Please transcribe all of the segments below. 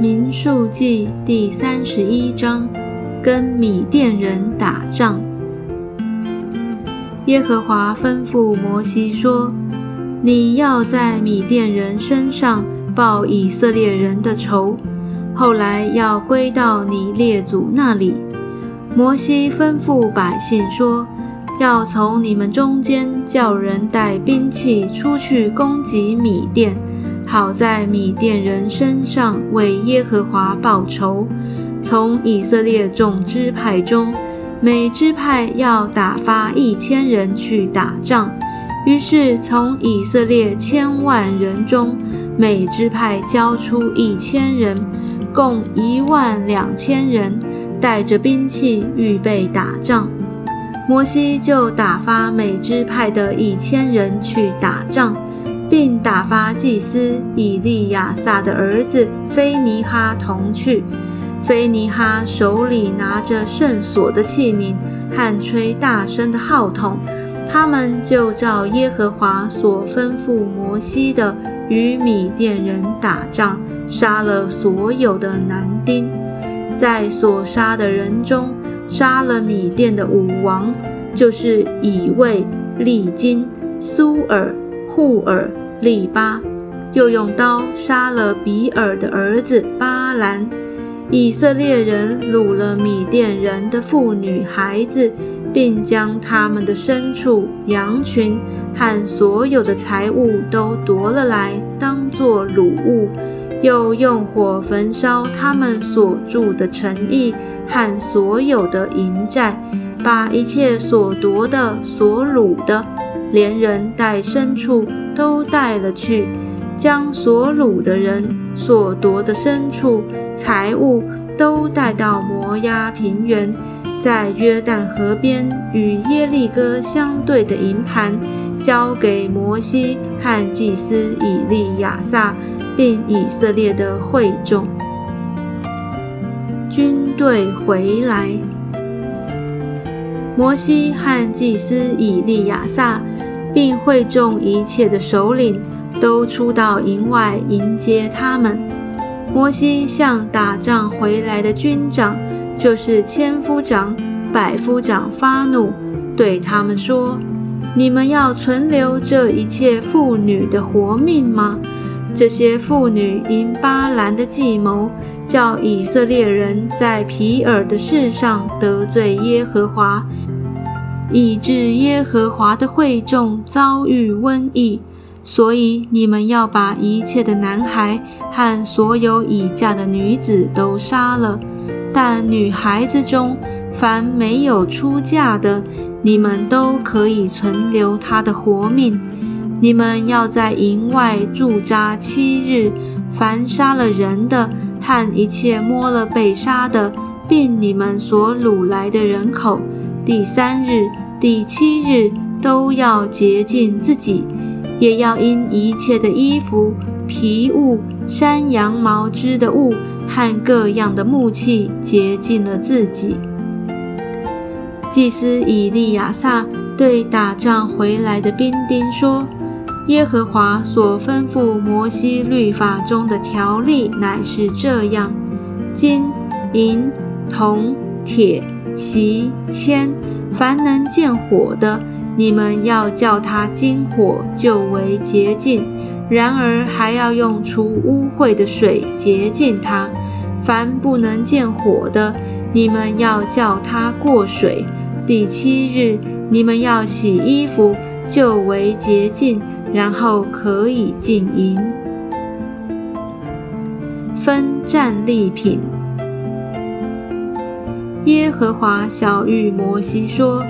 民数记第三十一章，跟米甸人打仗。耶和华吩咐摩西说：“你要在米甸人身上报以色列人的仇，后来要归到你列祖那里。”摩西吩咐百姓说：“要从你们中间叫人带兵器出去攻击米甸。”好在米甸人身上为耶和华报仇。从以色列众支派中，每支派要打发一千人去打仗。于是从以色列千万人中，每支派交出一千人，共一万两千人，带着兵器预备打仗。摩西就打发每支派的一千人去打仗。并打发祭司以利亚撒的儿子菲尼哈同去。菲尼哈手里拿着圣所的器皿和吹大声的号筒，他们就照耶和华所吩咐摩西的，与米甸人打仗，杀了所有的男丁。在所杀的人中，杀了米甸的五王，就是以卫、利金、苏尔、户尔。利巴又用刀杀了比尔的儿子巴兰。以色列人掳了米甸人的妇女孩子，并将他们的牲畜、羊群和所有的财物都夺了来，当作掳物。又用火焚烧他们所住的城邑和所有的营寨，把一切所夺的、所掳的，连人带牲畜。都带了去，将所掳的人所夺的牲畜、财物都带到摩押平原，在约旦河边与耶利哥相对的营盘，交给摩西和祭司以利亚撒，并以色列的会众。军队回来，摩西和祭司以利亚撒。并会众一切的首领都出到营外迎接他们。摩西向打仗回来的军长，就是千夫长、百夫长发怒，对他们说：“你们要存留这一切妇女的活命吗？这些妇女因巴兰的计谋，叫以色列人在皮尔的事上得罪耶和华。”以致耶和华的会众遭遇瘟疫，所以你们要把一切的男孩和所有已嫁的女子都杀了。但女孩子中凡没有出嫁的，你们都可以存留她的活命。你们要在营外驻扎七日，凡杀了人的和一切摸了被杀的，并你们所掳来的人口。第三日、第七日都要洁净自己，也要因一切的衣服、皮物、山羊毛织的物和各样的木器洁净了自己。祭司以利亚撒对打仗回来的兵丁说：“耶和华所吩咐摩西律法中的条例乃是这样：金、银、铜、铁。”席铅，凡能见火的，你们要叫它金火，就为洁净；然而还要用除污秽的水洁净它。凡不能见火的，你们要叫它过水。第七日，你们要洗衣服，就为洁净，然后可以进营。分战利品。耶和华小谕摩西说：“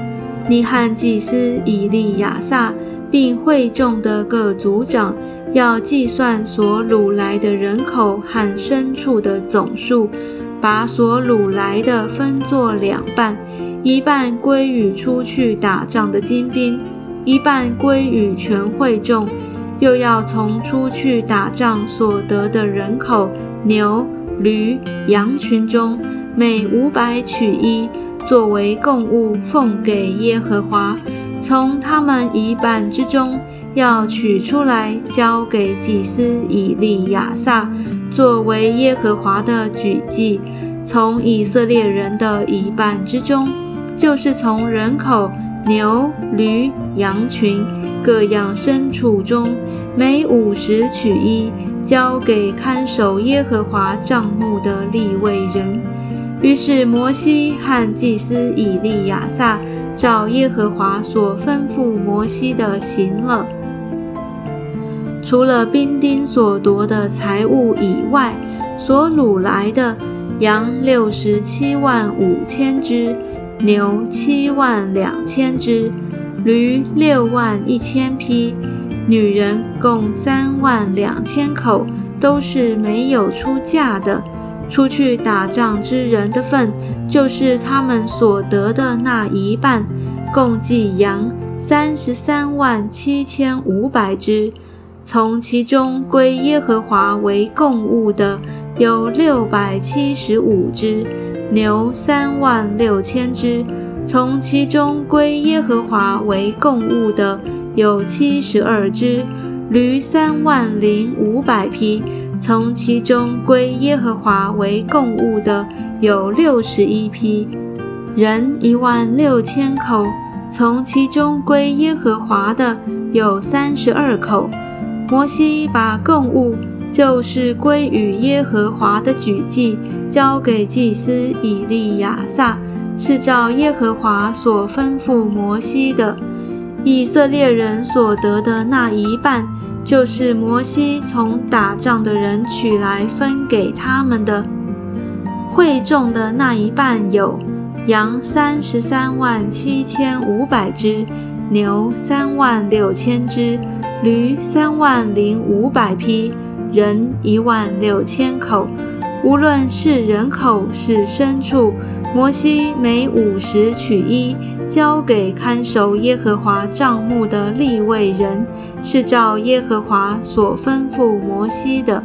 你和祭司以利亚撒，并会众的各族长，要计算所掳来的人口和牲畜的总数，把所掳来的分作两半，一半归与出去打仗的精兵，一半归与全会众。又要从出去打仗所得的人口、牛、驴、羊群中。”每五百取一，作为供物奉给耶和华。从他们一半之中，要取出来交给祭司以利亚撒，作为耶和华的举祭。从以色列人的一半之中，就是从人口、牛、驴、羊群各样牲畜中，每五十取一，交给看守耶和华帐幕的立位人。于是摩西和祭司以利亚撒照耶和华所吩咐摩西的行了。除了兵丁所夺的财物以外，所掳来的羊六十七万五千只，牛七万两千只，驴六万一千匹，女人共三万两千口，都是没有出嫁的。出去打仗之人的份，就是他们所得的那一半，共计羊三十三万七千五百只。从其中归耶和华为供物的有六百七十五只，牛三万六千只；从其中归耶和华为供物的有七十二只，驴三万零五百匹。从其中归耶和华为供物的有六十一批，人一万六千口；从其中归耶和华的有三十二口。摩西把供物，就是归与耶和华的举祭，交给祭司以利亚撒，是照耶和华所吩咐摩西的。以色列人所得的那一半。就是摩西从打仗的人取来分给他们的，会众的那一半有羊三十三万七千五百只，牛三万六千只，驴三万零五百匹，人一万六千口。无论是人口是牲畜，摩西每五十取一。交给看守耶和华帐幕的立位人，是照耶和华所吩咐摩西的。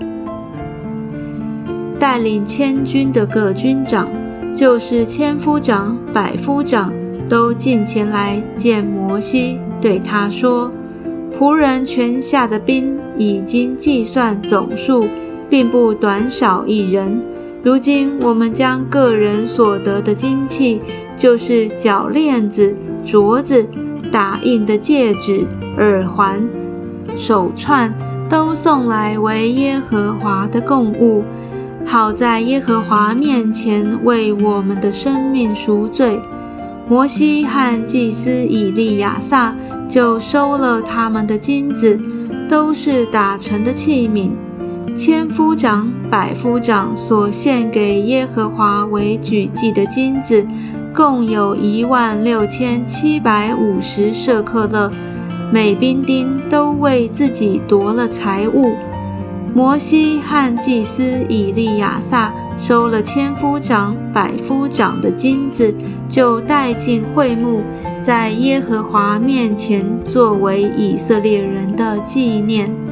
带领千军的各军长，就是千夫长、百夫长，都进前来见摩西，对他说：“仆人全下的兵已经计算总数，并不短少一人。如今我们将个人所得的金器。”就是脚链子、镯子、打印的戒指、耳环、手串，都送来为耶和华的供物，好在耶和华面前为我们的生命赎罪。摩西和祭司以利亚撒就收了他们的金子，都是打成的器皿。千夫长、百夫长所献给耶和华为举祭的金子。共有一万六千七百五十舍克勒，每兵丁都为自己夺了财物。摩西和祭司以利亚撒收了千夫长、百夫长的金子，就带进会幕，在耶和华面前作为以色列人的纪念。